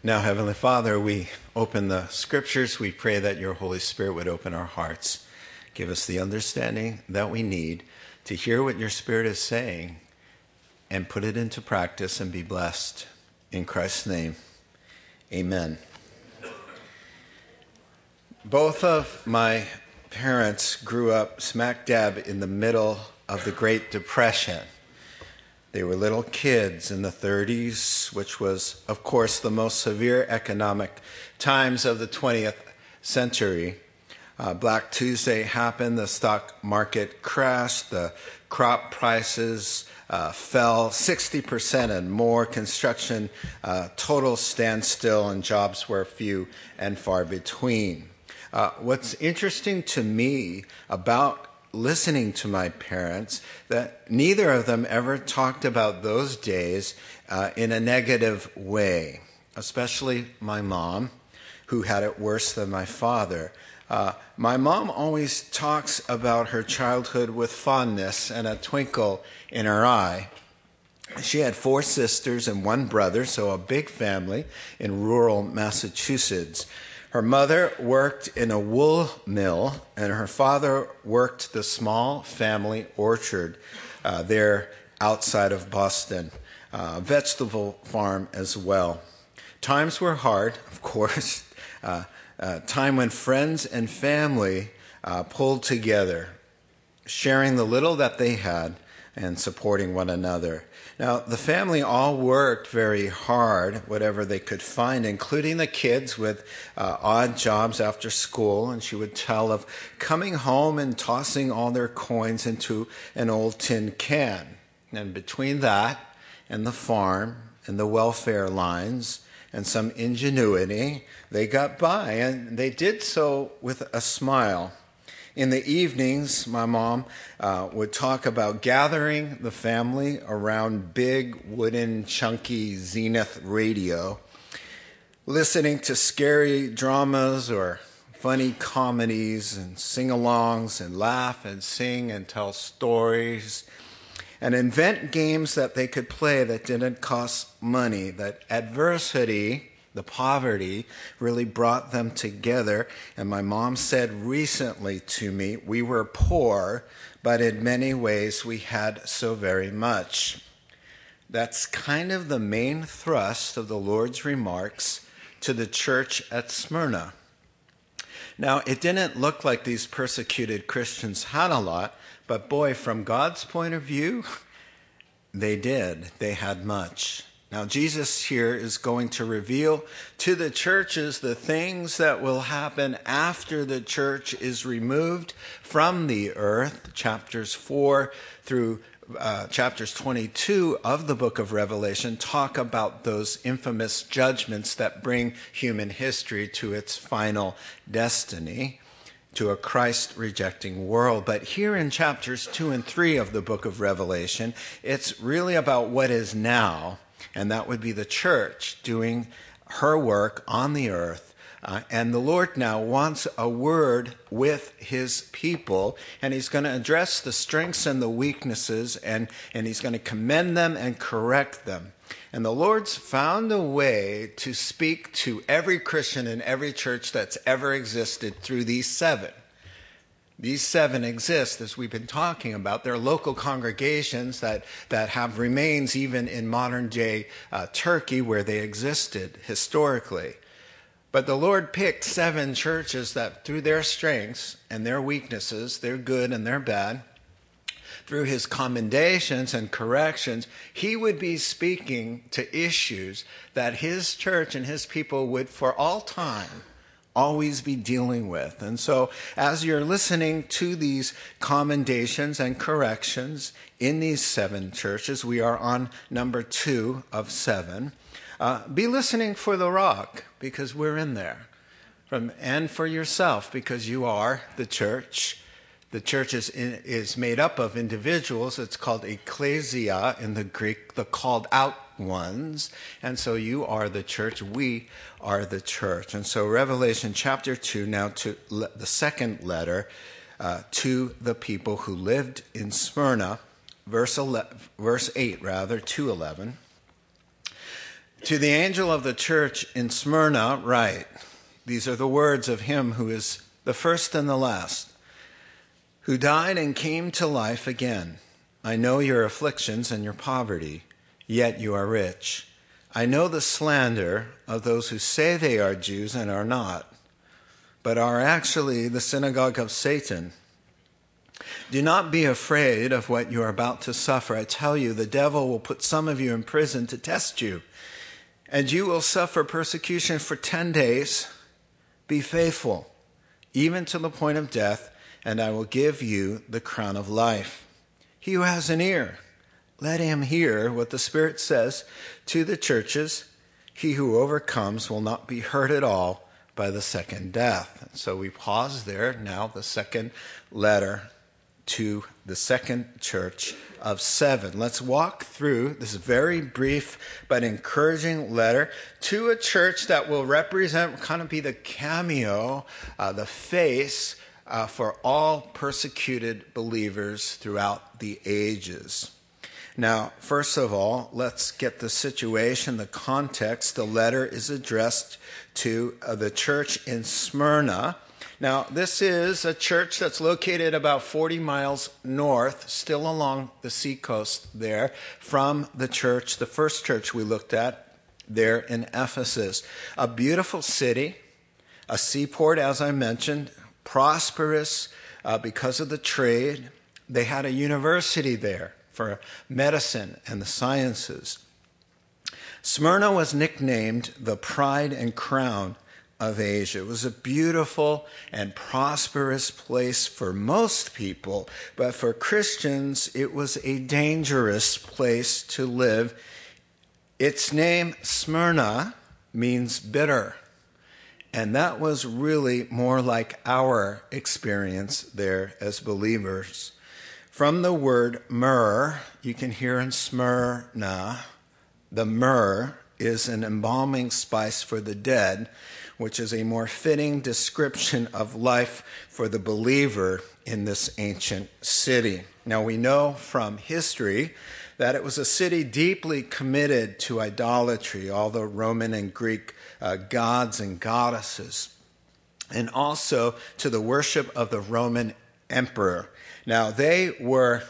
Now, Heavenly Father, we open the scriptures. We pray that your Holy Spirit would open our hearts. Give us the understanding that we need to hear what your Spirit is saying and put it into practice and be blessed. In Christ's name, amen. Both of my parents grew up smack dab in the middle of the Great Depression. They were little kids in the 30s, which was, of course, the most severe economic times of the 20th century. Uh, Black Tuesday happened, the stock market crashed, the crop prices uh, fell 60% and more, construction uh, total standstill, and jobs were few and far between. Uh, what's interesting to me about listening to my parents that neither of them ever talked about those days uh, in a negative way, especially my mom, who had it worse than my father. Uh, my mom always talks about her childhood with fondness and a twinkle in her eye. She had four sisters and one brother, so a big family in rural Massachusetts. Her mother worked in a wool mill, and her father worked the small family orchard uh, there outside of Boston, uh, vegetable farm as well. Times were hard, of course, uh, uh time when friends and family uh, pulled together, sharing the little that they had and supporting one another. Now, the family all worked very hard, whatever they could find, including the kids with uh, odd jobs after school. And she would tell of coming home and tossing all their coins into an old tin can. And between that and the farm and the welfare lines and some ingenuity, they got by. And they did so with a smile. In the evenings, my mom uh, would talk about gathering the family around big wooden chunky Zenith radio, listening to scary dramas or funny comedies and sing alongs and laugh and sing and tell stories and invent games that they could play that didn't cost money, that adversity the poverty really brought them together. And my mom said recently to me, We were poor, but in many ways we had so very much. That's kind of the main thrust of the Lord's remarks to the church at Smyrna. Now, it didn't look like these persecuted Christians had a lot, but boy, from God's point of view, they did. They had much. Now, Jesus here is going to reveal to the churches the things that will happen after the church is removed from the earth, chapters 4 through uh, chapters 22 of the book of Revelation talk about those infamous judgments that bring human history to its final destiny, to a Christ rejecting world. But here in chapters 2 and 3 of the book of Revelation, it's really about what is now and that would be the church doing her work on the earth. Uh, and the Lord now wants a word with his people, and he's going to address the strengths and the weaknesses, and, and he's going to commend them and correct them. And the Lord's found a way to speak to every Christian in every church that's ever existed through these seven. These seven exist, as we've been talking about. They're local congregations that, that have remains even in modern day uh, Turkey where they existed historically. But the Lord picked seven churches that, through their strengths and their weaknesses, their good and their bad, through his commendations and corrections, he would be speaking to issues that his church and his people would, for all time, always be dealing with. And so, as you're listening to these commendations and corrections in these seven churches, we are on number two of seven. Uh, be listening for the rock because we're in there. From, and for yourself because you are the church. The church is, in, is made up of individuals. It's called ecclesia in the Greek, the called out ones. And so you are the church. We are the church. And so Revelation chapter 2, now to le- the second letter uh, to the people who lived in Smyrna, verse, 11, verse 8, rather, 211. To the angel of the church in Smyrna, write These are the words of him who is the first and the last, who died and came to life again. I know your afflictions and your poverty, yet you are rich. I know the slander of those who say they are Jews and are not, but are actually the synagogue of Satan. Do not be afraid of what you are about to suffer. I tell you, the devil will put some of you in prison to test you, and you will suffer persecution for 10 days. Be faithful, even to the point of death, and I will give you the crown of life. He who has an ear, let him hear what the Spirit says to the churches. He who overcomes will not be hurt at all by the second death. So we pause there. Now, the second letter to the second church of seven. Let's walk through this very brief but encouraging letter to a church that will represent, kind of be the cameo, uh, the face uh, for all persecuted believers throughout the ages. Now, first of all, let's get the situation, the context. The letter is addressed to uh, the church in Smyrna. Now, this is a church that's located about 40 miles north, still along the seacoast there, from the church, the first church we looked at there in Ephesus. A beautiful city, a seaport, as I mentioned, prosperous uh, because of the trade. They had a university there for medicine and the sciences. Smyrna was nicknamed the pride and crown of Asia. It was a beautiful and prosperous place for most people, but for Christians, it was a dangerous place to live. Its name, Smyrna, means bitter. And that was really more like our experience there as believers. From the word myrrh, you can hear in Smyrna, the myrrh is an embalming spice for the dead, which is a more fitting description of life for the believer in this ancient city. Now, we know from history that it was a city deeply committed to idolatry, the Roman and Greek uh, gods and goddesses, and also to the worship of the Roman emperor. Now, they were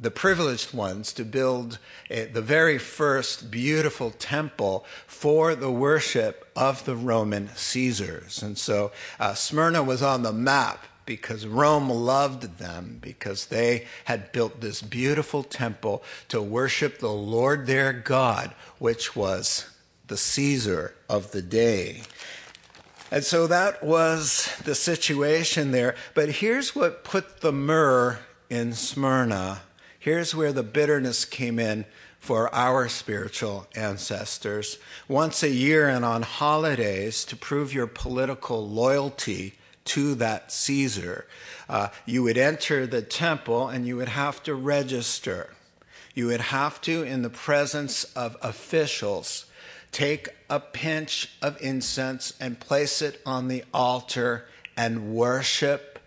the privileged ones to build a, the very first beautiful temple for the worship of the Roman Caesars. And so uh, Smyrna was on the map because Rome loved them, because they had built this beautiful temple to worship the Lord their God, which was the Caesar of the day. And so that was the situation there. But here's what put the myrrh in Smyrna. Here's where the bitterness came in for our spiritual ancestors. Once a year and on holidays, to prove your political loyalty to that Caesar, uh, you would enter the temple and you would have to register. You would have to, in the presence of officials, take a pinch of incense and place it on the altar and worship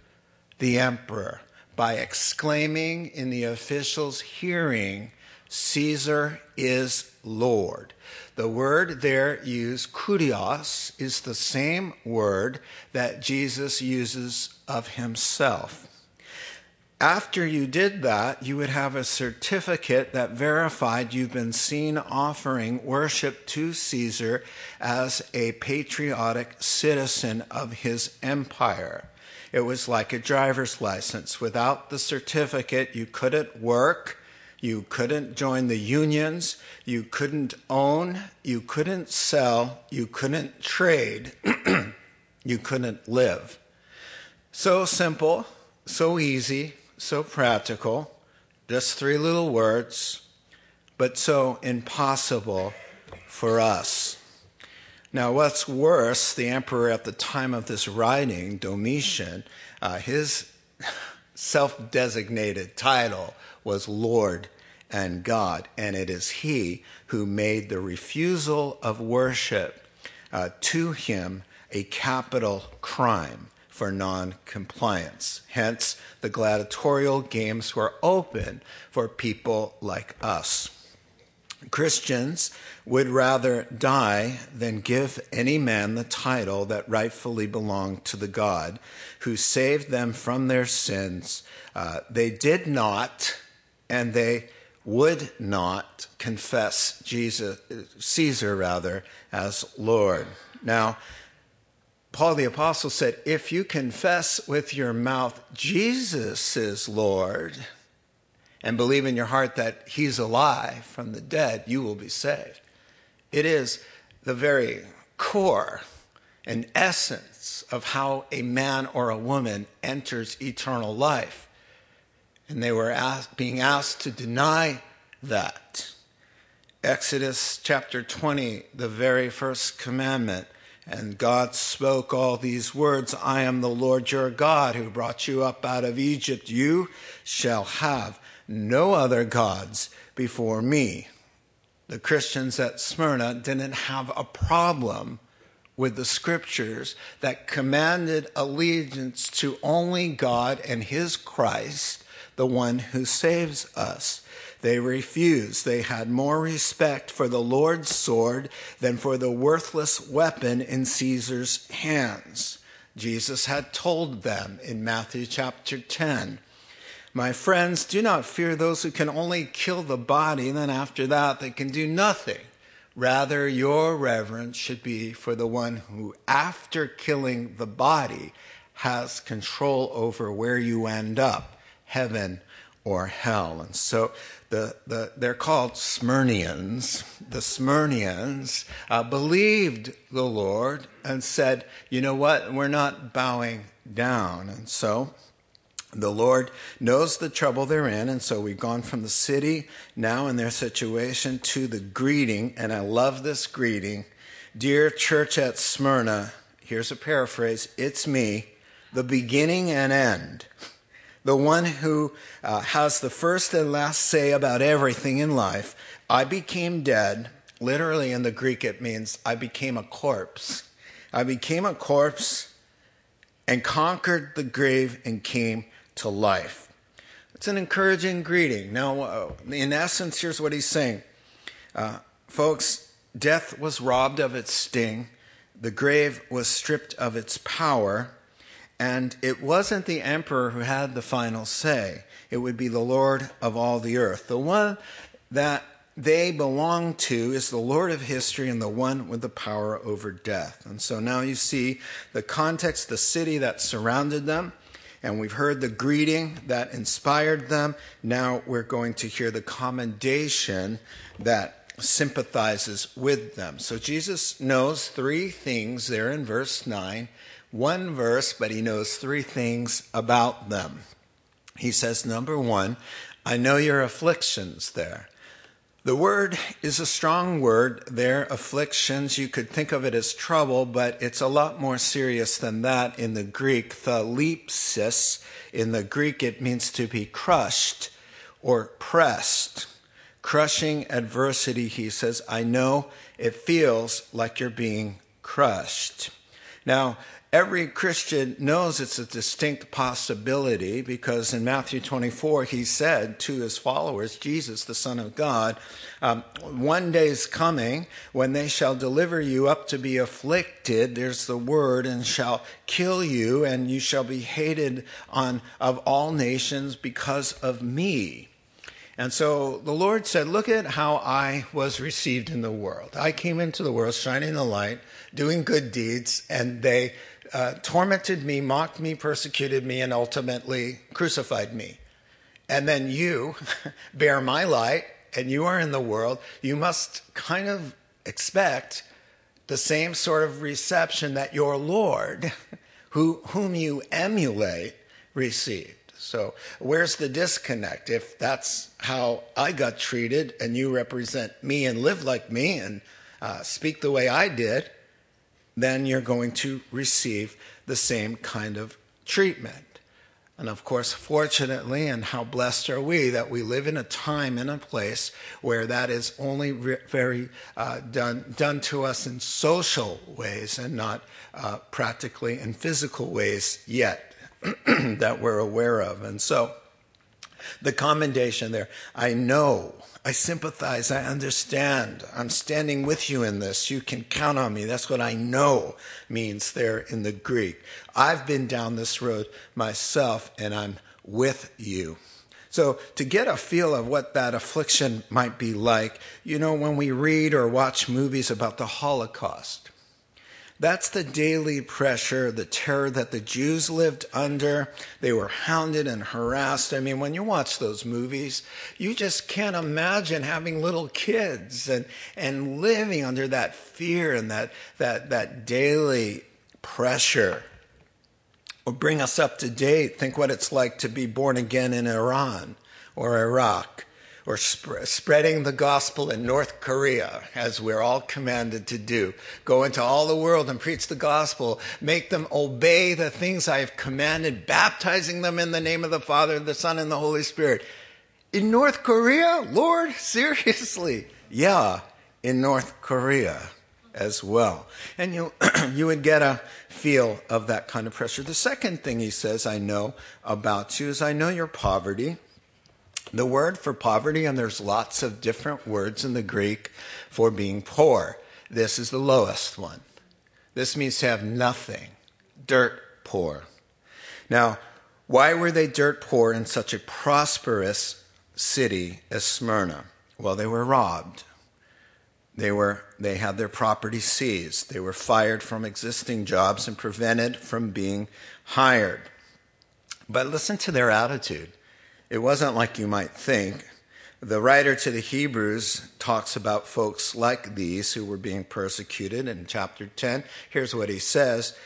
the emperor by exclaiming in the official's hearing, Caesar is Lord. The word there used, kurios, is the same word that Jesus uses of himself. After you did that, you would have a certificate that verified you've been seen offering worship to Caesar as a patriotic citizen of his empire. It was like a driver's license. Without the certificate, you couldn't work, you couldn't join the unions, you couldn't own, you couldn't sell, you couldn't trade, you couldn't live. So simple, so easy so practical, just three little words, but so impossible for us. Now, what's worse, the emperor at the time of this writing, Domitian, uh, his self designated title was Lord and God, and it is he who made the refusal of worship uh, to him a capital crime for non-compliance. Hence, the gladiatorial games were open for people like us. Christians would rather die than give any man the title that rightfully belonged to the God who saved them from their sins. Uh, they did not, and they would not confess Jesus, Caesar rather, as Lord. Now, Paul the Apostle said, if you confess with your mouth Jesus is Lord, and believe in your heart that he's alive from the dead, you will be saved. It is the very core and essence of how a man or a woman enters eternal life. And they were asked, being asked to deny that. Exodus chapter 20, the very first commandment. And God spoke all these words I am the Lord your God who brought you up out of Egypt. You shall have no other gods before me. The Christians at Smyrna didn't have a problem with the scriptures that commanded allegiance to only God and His Christ, the one who saves us. They refused. They had more respect for the Lord's sword than for the worthless weapon in Caesar's hands. Jesus had told them in Matthew chapter 10 my friends, do not fear those who can only kill the body, and then after that they can do nothing. Rather, your reverence should be for the one who, after killing the body, has control over where you end up, heaven or hell. And so the, the, they're called Smyrnians. The Smyrnians uh, believed the Lord and said, you know what, we're not bowing down. And so the Lord knows the trouble they're in, and so we've gone from the city now in their situation to the greeting, and I love this greeting. Dear church at Smyrna, here's a paraphrase it's me, the beginning and end, the one who uh, has the first and last say about everything in life. I became dead. Literally in the Greek, it means I became a corpse. I became a corpse and conquered the grave and came to life. It's an encouraging greeting. Now, uh, in essence, here's what he's saying uh, Folks, death was robbed of its sting, the grave was stripped of its power, and it wasn't the emperor who had the final say. It would be the Lord of all the earth. The one that they belong to is the Lord of history and the one with the power over death. And so now you see the context, the city that surrounded them and we've heard the greeting that inspired them. Now we're going to hear the commendation that sympathizes with them. So Jesus knows three things there in verse 9. One verse, but he knows three things about them. He says, number one, I know your afflictions there. The word is a strong word. Their afflictions, you could think of it as trouble, but it's a lot more serious than that in the Greek. Thalipsis, in the Greek, it means to be crushed or pressed. Crushing adversity, he says, I know it feels like you're being crushed. Now, every Christian knows it's a distinct possibility because in Matthew 24, he said to his followers, Jesus, the Son of God, um, one day is coming when they shall deliver you up to be afflicted, there's the word, and shall kill you, and you shall be hated on of all nations because of me. And so the Lord said, Look at how I was received in the world. I came into the world shining the light, doing good deeds, and they uh, tormented me, mocked me, persecuted me, and ultimately crucified me. And then you bear my light, and you are in the world. You must kind of expect the same sort of reception that your Lord, who, whom you emulate, received. So, where's the disconnect? If that's how I got treated, and you represent me and live like me and uh, speak the way I did, then you're going to receive the same kind of treatment. And of course, fortunately, and how blessed are we that we live in a time and a place where that is only re- very uh, done, done to us in social ways and not uh, practically in physical ways yet that we're aware of. And so, The commendation there, I know, I sympathize, I understand, I'm standing with you in this, you can count on me. That's what I know means there in the Greek. I've been down this road myself and I'm with you. So, to get a feel of what that affliction might be like, you know, when we read or watch movies about the Holocaust, that's the daily pressure, the terror that the Jews lived under. They were hounded and harassed. I mean, when you watch those movies, you just can't imagine having little kids and, and living under that fear and that, that, that daily pressure. Or bring us up to date. Think what it's like to be born again in Iran or Iraq or sp- spreading the gospel in North Korea, as we're all commanded to do. Go into all the world and preach the gospel. Make them obey the things I have commanded, baptizing them in the name of the Father, the Son, and the Holy Spirit. In North Korea? Lord, seriously? Yeah, in North Korea as well. And you, you would get a feel of that kind of pressure. The second thing he says, I know about you, is I know your poverty. The word for poverty, and there's lots of different words in the Greek for being poor. This is the lowest one. This means to have nothing, dirt poor. Now, why were they dirt poor in such a prosperous city as Smyrna? Well, they were robbed. They, were, they had their property seized. They were fired from existing jobs and prevented from being hired. But listen to their attitude. It wasn't like you might think. The writer to the Hebrews talks about folks like these who were being persecuted in chapter 10. Here's what he says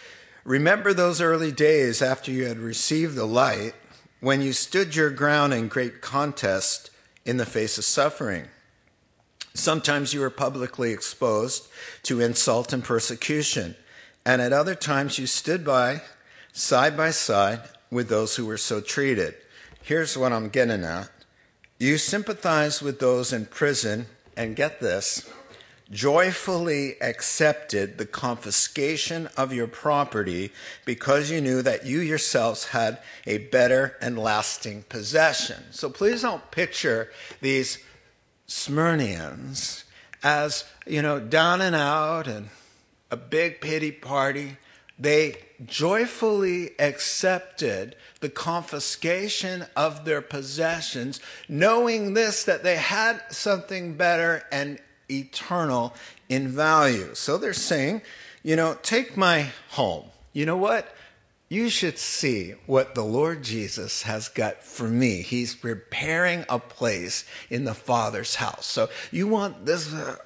Remember those early days after you had received the light, when you stood your ground in great contest in the face of suffering. Sometimes you were publicly exposed to insult and persecution, and at other times you stood by, side by side, with those who were so treated here's what I'm getting at. You sympathize with those in prison, and get this, joyfully accepted the confiscation of your property because you knew that you yourselves had a better and lasting possession. So please don't picture these Smyrnians as, you know, down and out and a big pity party. They joyfully accepted the confiscation of their possessions, knowing this, that they had something better and eternal in value. So they're saying, you know, take my home. You know what? You should see what the Lord Jesus has got for me. He's preparing a place in the Father's house. So you want this uh,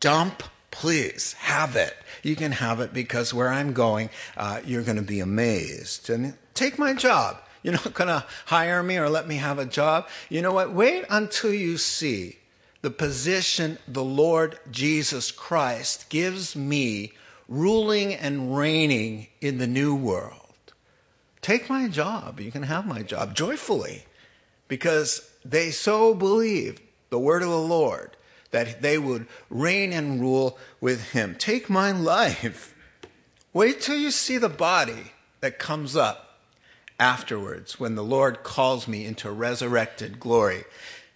dump? Please have it. You can have it because where I'm going, uh, you're going to be amazed. And take my job. You're not going to hire me or let me have a job. You know what? Wait until you see the position the Lord Jesus Christ gives me ruling and reigning in the new world. Take my job. You can have my job joyfully because they so believed the word of the Lord that they would reign and rule with him. Take my life. Wait till you see the body that comes up afterwards when the Lord calls me into resurrected glory.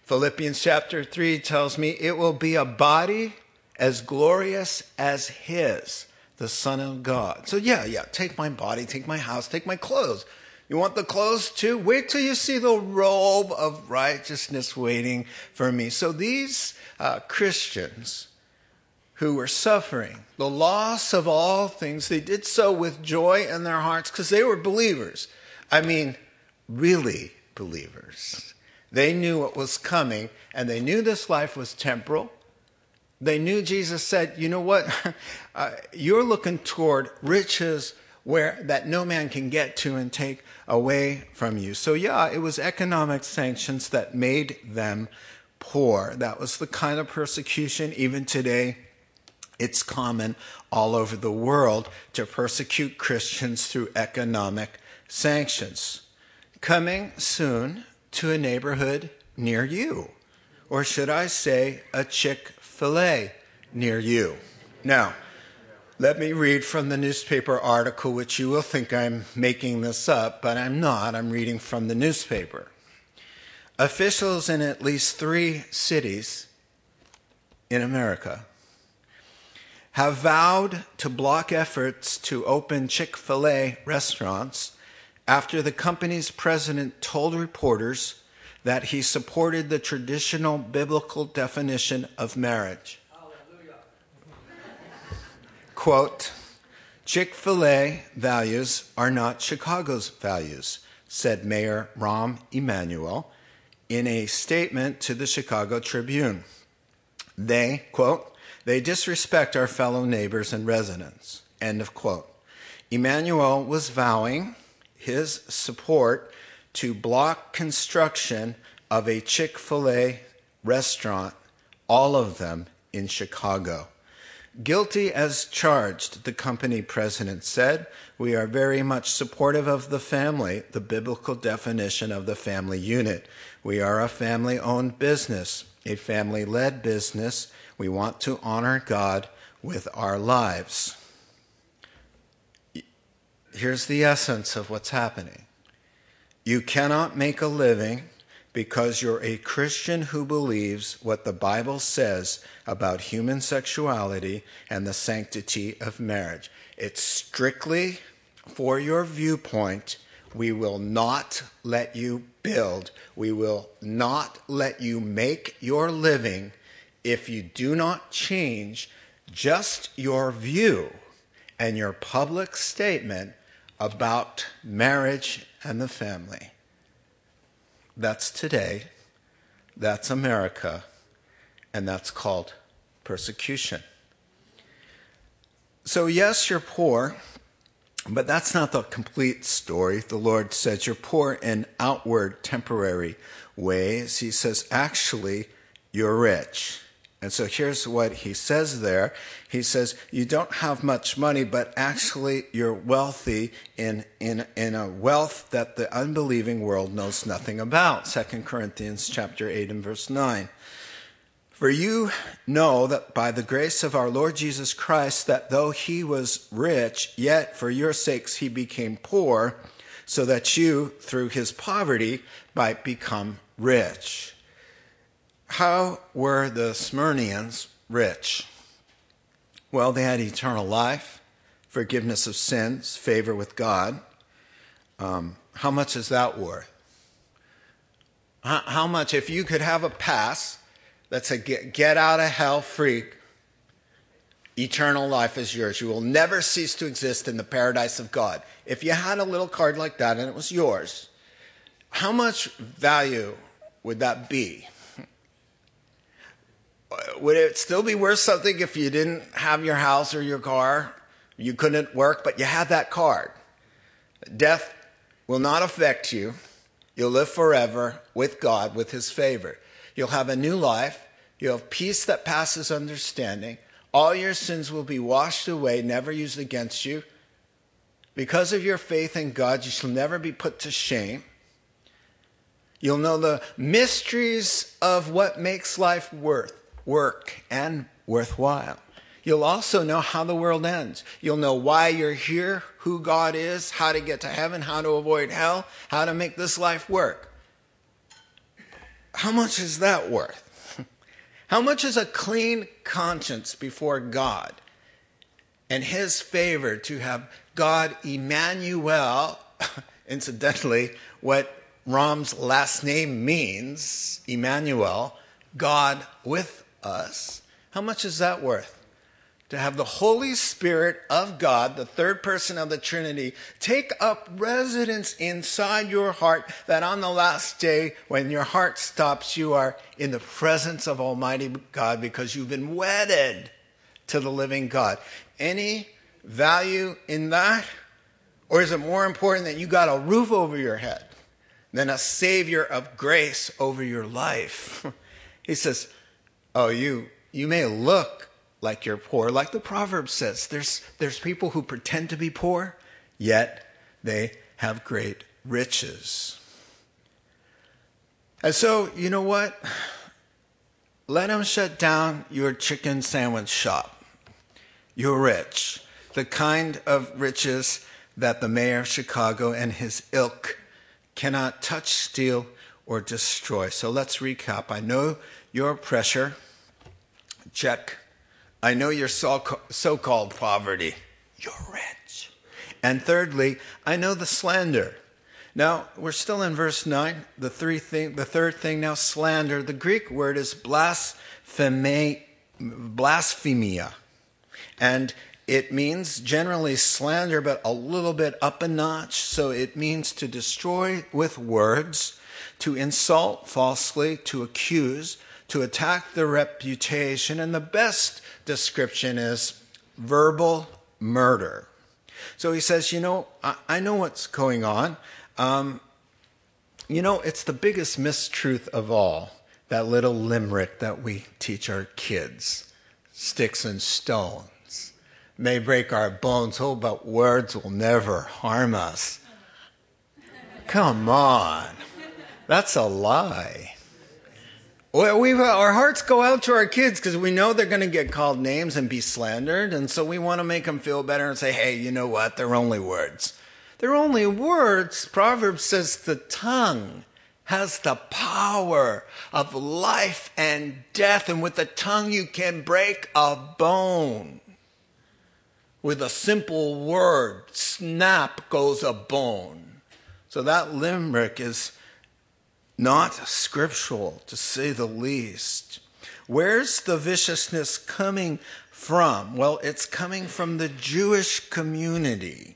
Philippians chapter 3 tells me it will be a body as glorious as his, the Son of God. So, yeah, yeah, take my body, take my house, take my clothes. You want the clothes too? Wait till you see the robe of righteousness waiting for me. So, these uh, Christians who were suffering the loss of all things, they did so with joy in their hearts because they were believers. I mean, really believers. They knew what was coming and they knew this life was temporal. They knew Jesus said, You know what? uh, you're looking toward riches where that no man can get to and take away from you. So yeah, it was economic sanctions that made them poor. That was the kind of persecution, even today, it's common all over the world to persecute Christians through economic sanctions. Coming soon to a neighborhood near you, or should I say, a Chick fil A near you. Now, let me read from the newspaper article, which you will think I'm making this up, but I'm not. I'm reading from the newspaper. Officials in at least three cities in America have vowed to block efforts to open Chick fil A restaurants after the company's president told reporters that he supported the traditional biblical definition of marriage. Hallelujah. Quote, Chick fil A values are not Chicago's values, said Mayor Rahm Emanuel in a statement to the Chicago Tribune. They, quote, they disrespect our fellow neighbors and residents. End of quote. Emanuel was vowing his support to block construction of a Chick fil A restaurant, all of them in Chicago. Guilty as charged, the company president said. We are very much supportive of the family, the biblical definition of the family unit. We are a family owned business, a family led business we want to honor God with our lives. Here's the essence of what's happening you cannot make a living because you're a Christian who believes what the Bible says about human sexuality and the sanctity of marriage. It's strictly for your viewpoint. We will not let you build. We will not let you make your living if you do not change just your view and your public statement about marriage and the family. That's today, that's America, and that's called persecution. So, yes, you're poor, but that's not the complete story. The Lord says you're poor in outward, temporary ways. He says, actually, you're rich. And so here's what he says there. He says, You don't have much money, but actually you're wealthy in, in, in a wealth that the unbelieving world knows nothing about. 2 Corinthians chapter 8 and verse 9. For you know that by the grace of our Lord Jesus Christ, that though he was rich, yet for your sakes he became poor, so that you, through his poverty, might become rich. How were the Smyrnians rich? Well, they had eternal life, forgiveness of sins, favor with God. Um, how much is that worth? How, much, if you could have a pass that's a get, get out of hell free, eternal life is yours. You will never cease to exist in the paradise of God. If you had a little card like that and it was yours, how much value would that be? Would it still be worth something if you didn't have your house or your car? You couldn't work, but you had that card. Death will not affect you. You'll live forever with God, with His favor. You'll have a new life. You'll have peace that passes understanding. All your sins will be washed away, never used against you. Because of your faith in God, you shall never be put to shame. You'll know the mysteries of what makes life worth work and worthwhile. You'll also know how the world ends. You'll know why you're here, who God is, how to get to heaven, how to avoid hell, how to make this life work. How much is that worth? How much is a clean conscience before God and His favor to have God Emmanuel, incidentally, what Rahm's last name means, Emmanuel, God with us, how much is that worth? To have the Holy Spirit of God, the third person of the Trinity, take up residence inside your heart, that on the last day, when your heart stops, you are in the presence of Almighty God because you've been wedded to the living God. Any value in that? Or is it more important that you got a roof over your head than a Savior of grace over your life? he says, Oh, you you may look like you're poor, like the proverb says. There's there's people who pretend to be poor, yet they have great riches. And so, you know what? Let them shut down your chicken sandwich shop. You're rich. The kind of riches that the mayor of Chicago and his ilk cannot touch, steal, or destroy. So let's recap. I know your pressure. Check. I know your so called poverty. You're rich. And thirdly, I know the slander. Now, we're still in verse 9. The, three thing, the third thing now, slander. The Greek word is blaspheme, blasphemia. And it means generally slander, but a little bit up a notch. So it means to destroy with words, to insult falsely, to accuse, to attack the reputation. And the best description is verbal murder. So he says, You know, I, I know what's going on. Um, you know, it's the biggest mistruth of all that little limerick that we teach our kids sticks and stones may break our bones, oh, but words will never harm us. Come on. That's a lie. Well, we uh, our hearts go out to our kids because we know they're going to get called names and be slandered, and so we want to make them feel better and say, "Hey, you know what? They're only words. They're only words." Proverbs says the tongue has the power of life and death, and with the tongue you can break a bone. With a simple word, snap goes a bone. So that limerick is not scriptural, to say the least. Where's the viciousness coming from? Well, it's coming from the Jewish community.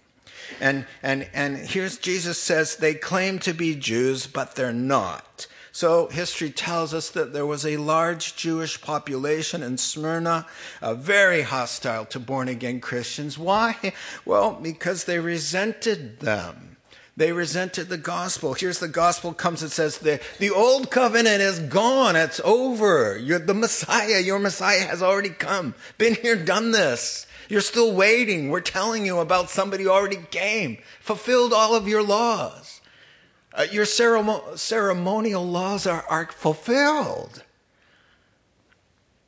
And, and, and here's Jesus says they claim to be Jews, but they're not. So history tells us that there was a large Jewish population in Smyrna, uh, very hostile to born again Christians. Why? Well, because they resented them. They resented the gospel. Here's the gospel comes and says the, the old covenant is gone. It's over. You're the Messiah. Your Messiah has already come. Been here, done this. You're still waiting. We're telling you about somebody who already came, fulfilled all of your laws. Uh, your ceremon- ceremonial laws are, are fulfilled.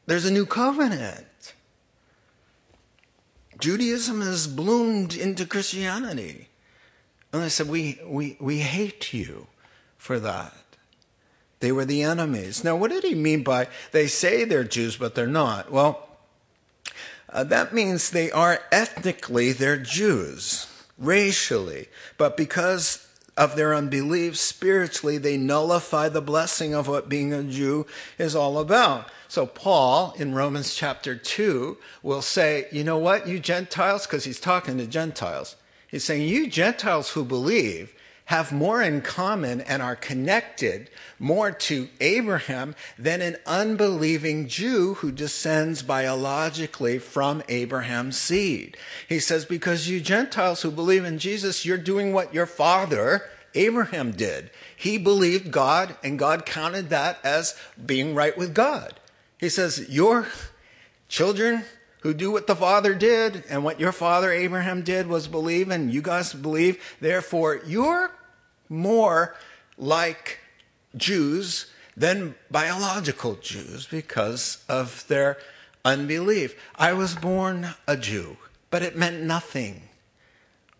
There's a new covenant. Judaism has bloomed into Christianity. And they said, we, we, we hate you for that. They were the enemies. Now, what did he mean by they say they're Jews, but they're not? Well, uh, that means they are ethnically, they're Jews, racially, but because of their unbelief, spiritually, they nullify the blessing of what being a Jew is all about. So, Paul in Romans chapter 2 will say, You know what, you Gentiles, because he's talking to Gentiles He's saying, You Gentiles who believe have more in common and are connected more to Abraham than an unbelieving Jew who descends biologically from Abraham's seed. He says, Because you Gentiles who believe in Jesus, you're doing what your father, Abraham, did. He believed God, and God counted that as being right with God. He says, Your children who do what the father did and what your father Abraham did was believe and you guys believe. Therefore, you're more like Jews than biological Jews because of their unbelief. I was born a Jew, but it meant nothing.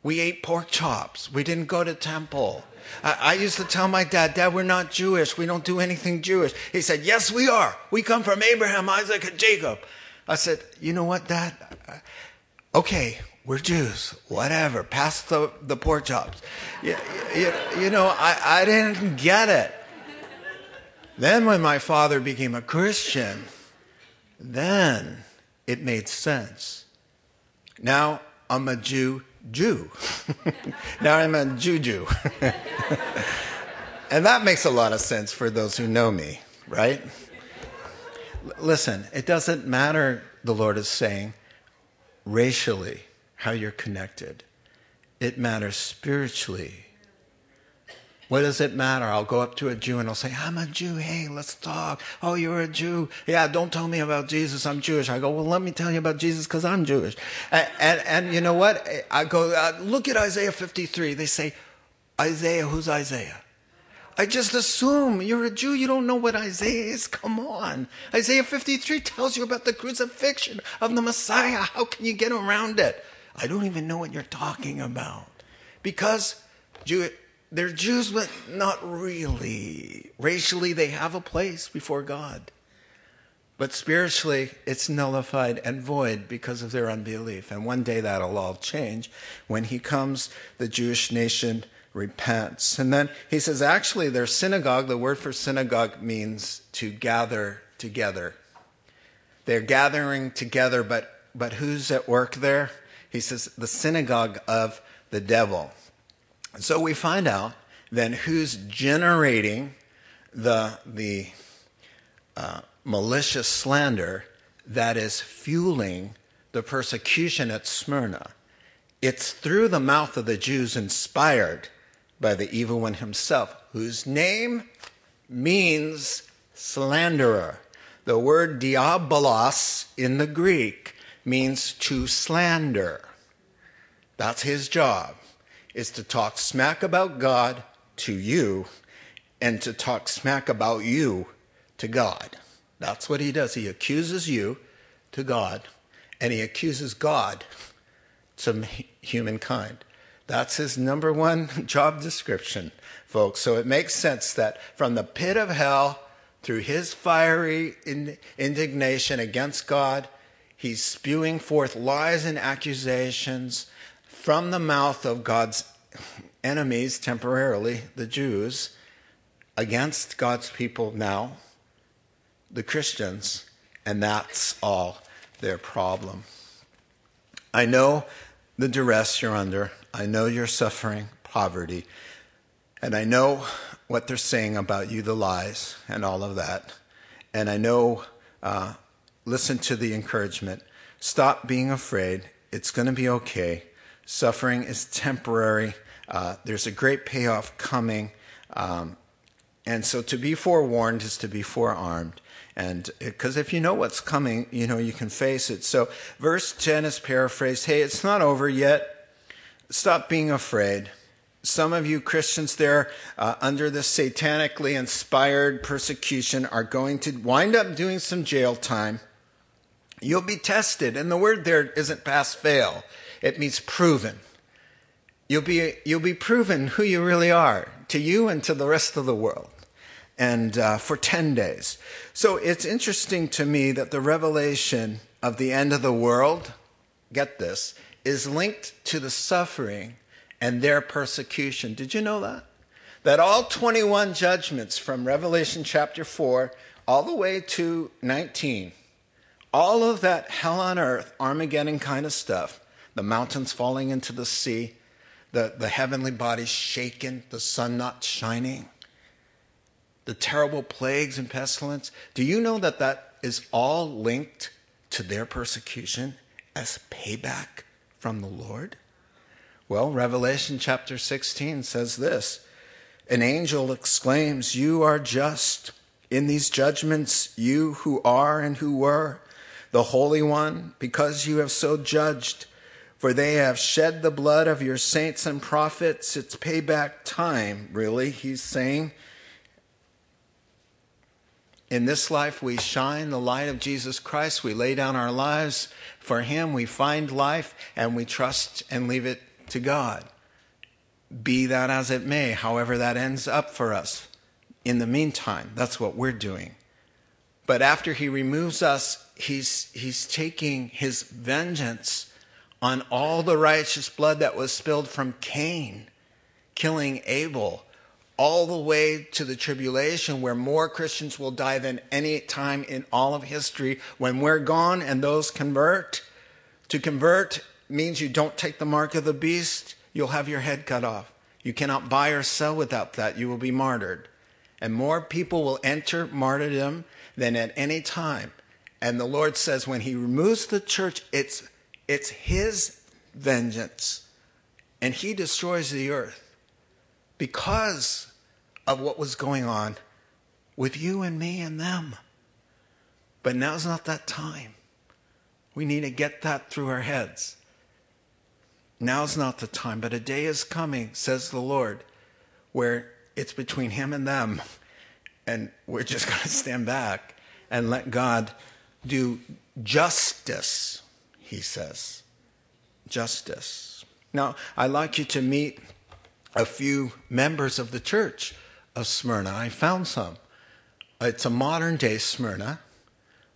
We ate pork chops. We didn't go to temple. I, I, used to tell my dad, Dad, we're not Jewish. We don't do anything Jewish. He said, Yes, we are. We come from Abraham, Isaac, and Jacob. I said, you know what, Dad? Okay, we're Jews. Whatever. Pass the, the pork chops. You, you, you know, I, I didn't get it. Then when my father became a Christian, then it made sense. Now I'm a Jew Jew. now I'm a Jew Jew. and that makes a lot of sense for those who know me, right? Listen, it doesn't matter, the Lord is saying, racially, how you're connected. It matters spiritually. What does it matter? I'll go up to a Jew and I'll say, I'm a Jew. Hey, let's talk. Oh, you're a Jew. Yeah, don't tell me about Jesus. I'm Jewish. I go, well, let me tell you about Jesus because I'm Jewish. And, and, and, you know what? I go, uh, look at Isaiah 53. They say, Isaiah, who's Isaiah? I just assume you're a Jew. You don't know what Isaiah is. Come on. Isaiah 53 tells you about the crucifixion of the Messiah. How can you get around it? I don't even know what you're talking about. Because Jew, they're Jews, but not really. Racially, they have a place before God. But spiritually, it's nullified and void because of their unbelief. And one day that'll all change. When he comes, the Jewish nation repents. And then he says, actually, their synagogue, the word for synagogue means to gather together. They're gathering together, but, but who's at work there? He says, the synagogue of the devil. So we find out then who's generating the, the uh, malicious slander that is fueling the persecution at Smyrna. It's through the mouth of the Jews inspired by the evil one himself, whose name means slanderer. The word diabolos in the Greek means to slander. That's his job, is to talk smack about God to you and to talk smack about you to God. That's what he does. He accuses you to God and he accuses God to humankind. That's his number one job description, folks. So it makes sense that from the pit of hell, through his fiery indignation against God, he's spewing forth lies and accusations from the mouth of God's enemies, temporarily, the Jews, against God's people now, the Christians, and that's all their problem. I know the duress you're under. I know you're suffering poverty. And I know what they're saying about you, the lies, and all of that. And I know, uh, listen to the encouragement. Stop being afraid. It's going to be okay. Suffering is temporary. Uh, there's a great payoff coming. Um, and so to be forewarned is to be forearmed. And because if you know what's coming, you know, you can face it. So verse 10 is paraphrased Hey, it's not over yet. Stop being afraid. Some of you Christians there, uh, under this satanically inspired persecution, are going to wind up doing some jail time. You'll be tested. And the word there isn't pass fail, it means proven. You'll be, you'll be proven who you really are to you and to the rest of the world and uh, for 10 days. So it's interesting to me that the revelation of the end of the world, get this, is linked to the suffering and their persecution. Did you know that? That all 21 judgments from Revelation chapter 4 all the way to 19, all of that hell on earth, Armageddon kind of stuff, the mountains falling into the sea, the, the heavenly bodies shaken, the sun not shining, the terrible plagues and pestilence. Do you know that that is all linked to their persecution as payback from the Lord? Well, Revelation chapter 16 says this An angel exclaims, You are just in these judgments, you who are and who were, the Holy One, because you have so judged. For they have shed the blood of your saints and prophets. It's payback time, really, he's saying. In this life, we shine the light of Jesus Christ. We lay down our lives for Him. We find life and we trust and leave it to God. Be that as it may, however that ends up for us. In the meantime, that's what we're doing. But after He removes us, He's, he's taking His vengeance on all the righteous blood that was spilled from Cain, killing Abel all the way to the tribulation where more Christians will die than any time in all of history. When we're gone and those convert, to convert means you don't take the mark of the beast, you'll have your head cut off. You cannot buy or sell without that. You will be martyred. And more people will enter martyrdom than at any time. And the Lord says when he removes the church, it's, it's his vengeance. And he destroys the earth because of what was going on with you and me and them. But now's not that time. We need to get that through our heads. Now's not the time, but a day is coming, says the Lord, where it's between him and them. And we're just going to stand back and let God do justice, he says. Justice. Now, I'd like you to meet a few members of the church of Smyrna. I found some. It's a modern day Smyrna,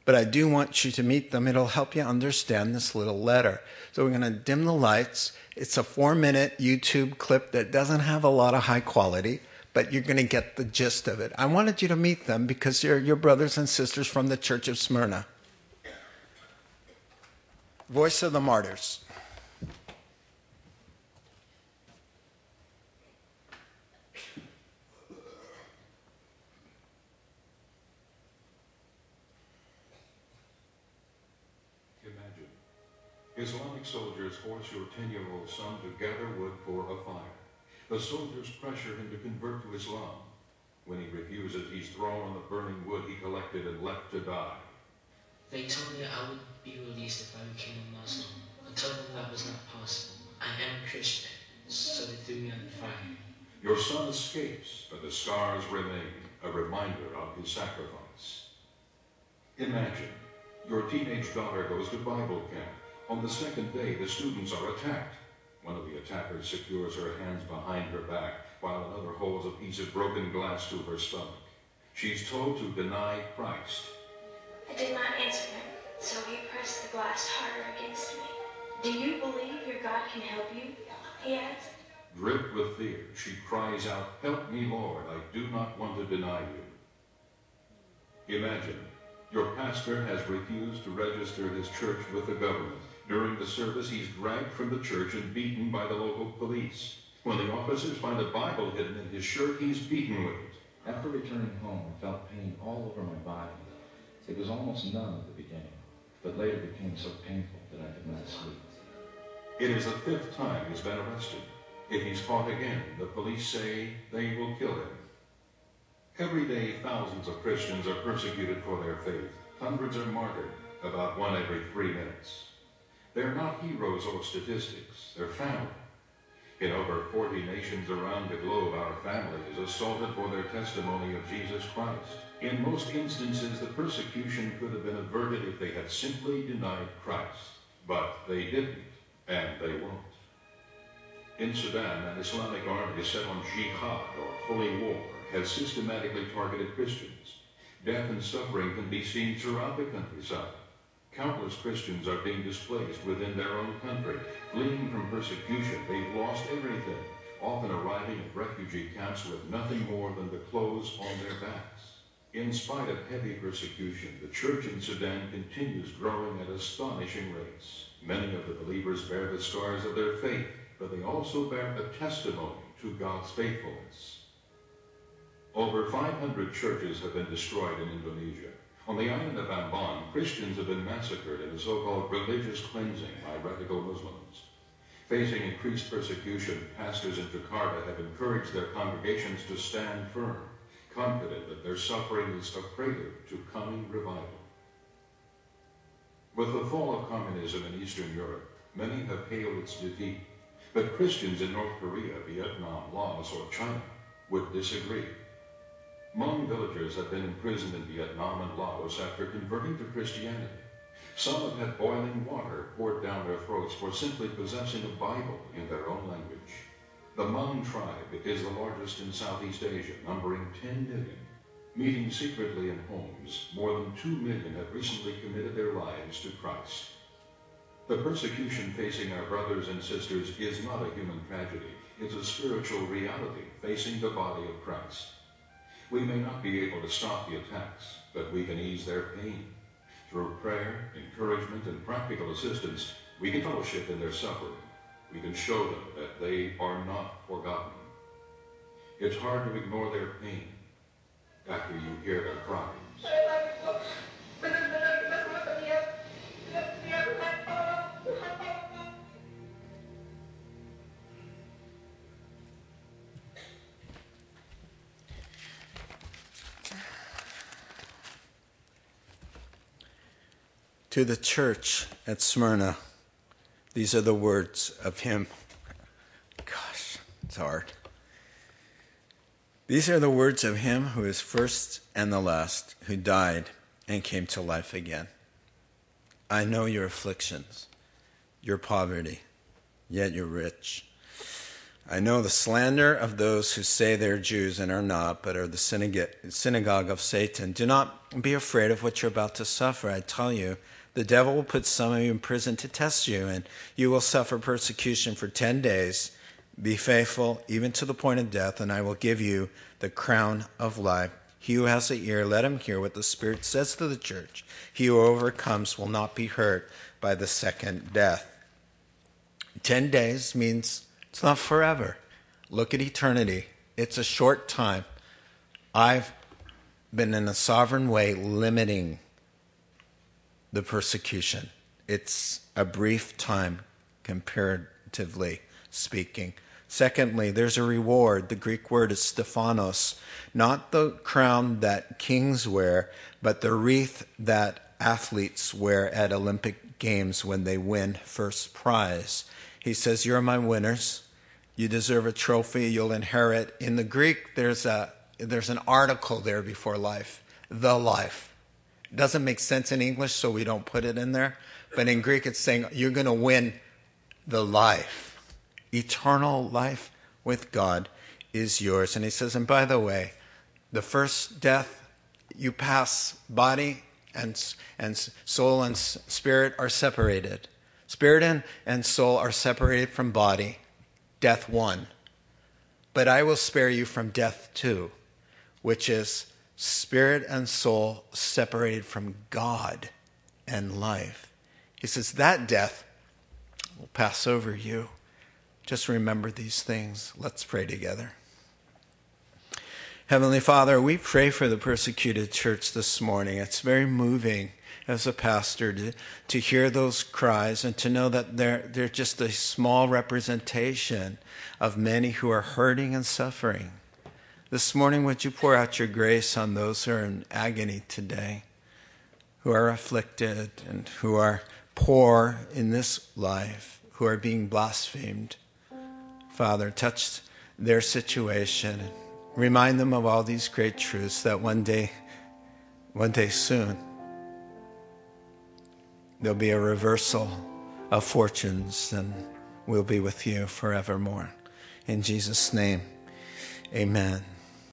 but I do want you to meet them. It'll help you understand this little letter. So we're going to dim the lights. It's a four minute YouTube clip that doesn't have a lot of high quality, but you're going to get the gist of it. I wanted you to meet them because they're your brothers and sisters from the church of Smyrna. Voice of the Martyrs. Islamic soldiers force your 10-year-old son to gather wood for a fire. The soldiers pressure him to convert to Islam. When he refuses, he's thrown on the burning wood he collected and left to die. They told me I would be released if I became a Muslim. I told them that was not possible. I am a Christian, so they threw me on the fire. Your son escapes, but the scars remain, a reminder of his sacrifice. Imagine, your teenage daughter goes to Bible camp. On the second day, the students are attacked. One of the attackers secures her hands behind her back, while another holds a piece of broken glass to her stomach. She's told to deny Christ. I did not answer him, so he pressed the glass harder against me. Do you believe your God can help you? He asked. Gripped with fear, she cries out, Help me, Lord, I do not want to deny you. Imagine, your pastor has refused to register his church with the government. During the service, he's dragged from the church and beaten by the local police. When the officers find a Bible hidden in his shirt, he's beaten with it. After returning home, I felt pain all over my body. It was almost numb at the beginning, but later became so painful that I could not sleep. It is the fifth time he's been arrested. If he's caught again, the police say they will kill him. Every day, thousands of Christians are persecuted for their faith. Hundreds are martyred, about one every three minutes. They're not heroes or statistics, they're family. In over 40 nations around the globe, our family is assaulted for their testimony of Jesus Christ. In most instances, the persecution could have been averted if they had simply denied Christ. But they didn't, and they won't. In Sudan, an Islamic army set on jihad, or holy war, has systematically targeted Christians. Death and suffering can be seen throughout the countryside. Countless Christians are being displaced within their own country. Fleeing from persecution, they've lost everything, often arriving at refugee camps with nothing more than the clothes on their backs. In spite of heavy persecution, the church in Sudan continues growing at astonishing rates. Many of the believers bear the scars of their faith, but they also bear a testimony to God's faithfulness. Over 500 churches have been destroyed in Indonesia. On the island of Ambon, Christians have been massacred in a so-called religious cleansing by radical Muslims. Facing increased persecution, pastors in Jakarta have encouraged their congregations to stand firm, confident that their suffering is a prelude to coming revival. With the fall of communism in Eastern Europe, many have hailed its defeat, but Christians in North Korea, Vietnam, Laos, or China would disagree. Hmong villagers have been imprisoned in Vietnam and Laos after converting to Christianity. Some have had boiling water poured down their throats for simply possessing a Bible in their own language. The Hmong tribe is the largest in Southeast Asia, numbering 10 million. Meeting secretly in homes, more than 2 million have recently committed their lives to Christ. The persecution facing our brothers and sisters is not a human tragedy. It's a spiritual reality facing the body of Christ. We may not be able to stop the attacks, but we can ease their pain. Through prayer, encouragement, and practical assistance, we can fellowship in their suffering. We can show them that they are not forgotten. It's hard to ignore their pain after you hear their cries. To the church at Smyrna, these are the words of him. Gosh, it's hard. These are the words of him who is first and the last, who died and came to life again. I know your afflictions, your poverty, yet you're rich. I know the slander of those who say they're Jews and are not, but are the synagogue of Satan. Do not be afraid of what you're about to suffer. I tell you, the devil will put some of you in prison to test you, and you will suffer persecution for 10 days. Be faithful even to the point of death, and I will give you the crown of life. He who has an ear, let him hear what the Spirit says to the church. He who overcomes will not be hurt by the second death. 10 days means it's not forever. Look at eternity. It's a short time. I've been in a sovereign way limiting the persecution. It's a brief time, comparatively speaking. Secondly, there's a reward. The Greek word is Stephanos, not the crown that kings wear, but the wreath that athletes wear at Olympic Games when they win first prize. He says, You're my winners. You deserve a trophy. You'll inherit. In the Greek, there's, a, there's an article there before life, the life. Doesn't make sense in English, so we don't put it in there. But in Greek, it's saying you're going to win the life. Eternal life with God is yours. And he says, and by the way, the first death, you pass body and, and soul and spirit are separated. Spirit and, and soul are separated from body. Death one. But I will spare you from death two, which is spirit and soul separated from God and life. He says, That death will pass over you. Just remember these things. Let's pray together. Heavenly Father, we pray for the persecuted church this morning. It's very moving as a pastor to, to hear those cries and to know that they're, they're just a small representation of many who are hurting and suffering. This morning, would you pour out your grace on those who are in agony today, who are afflicted and who are poor in this life, who are being blasphemed? Father, touch their situation and remind them of all these great truths that one day, one day soon, there'll be a reversal of fortunes and we'll be with you forevermore. In Jesus' name, amen.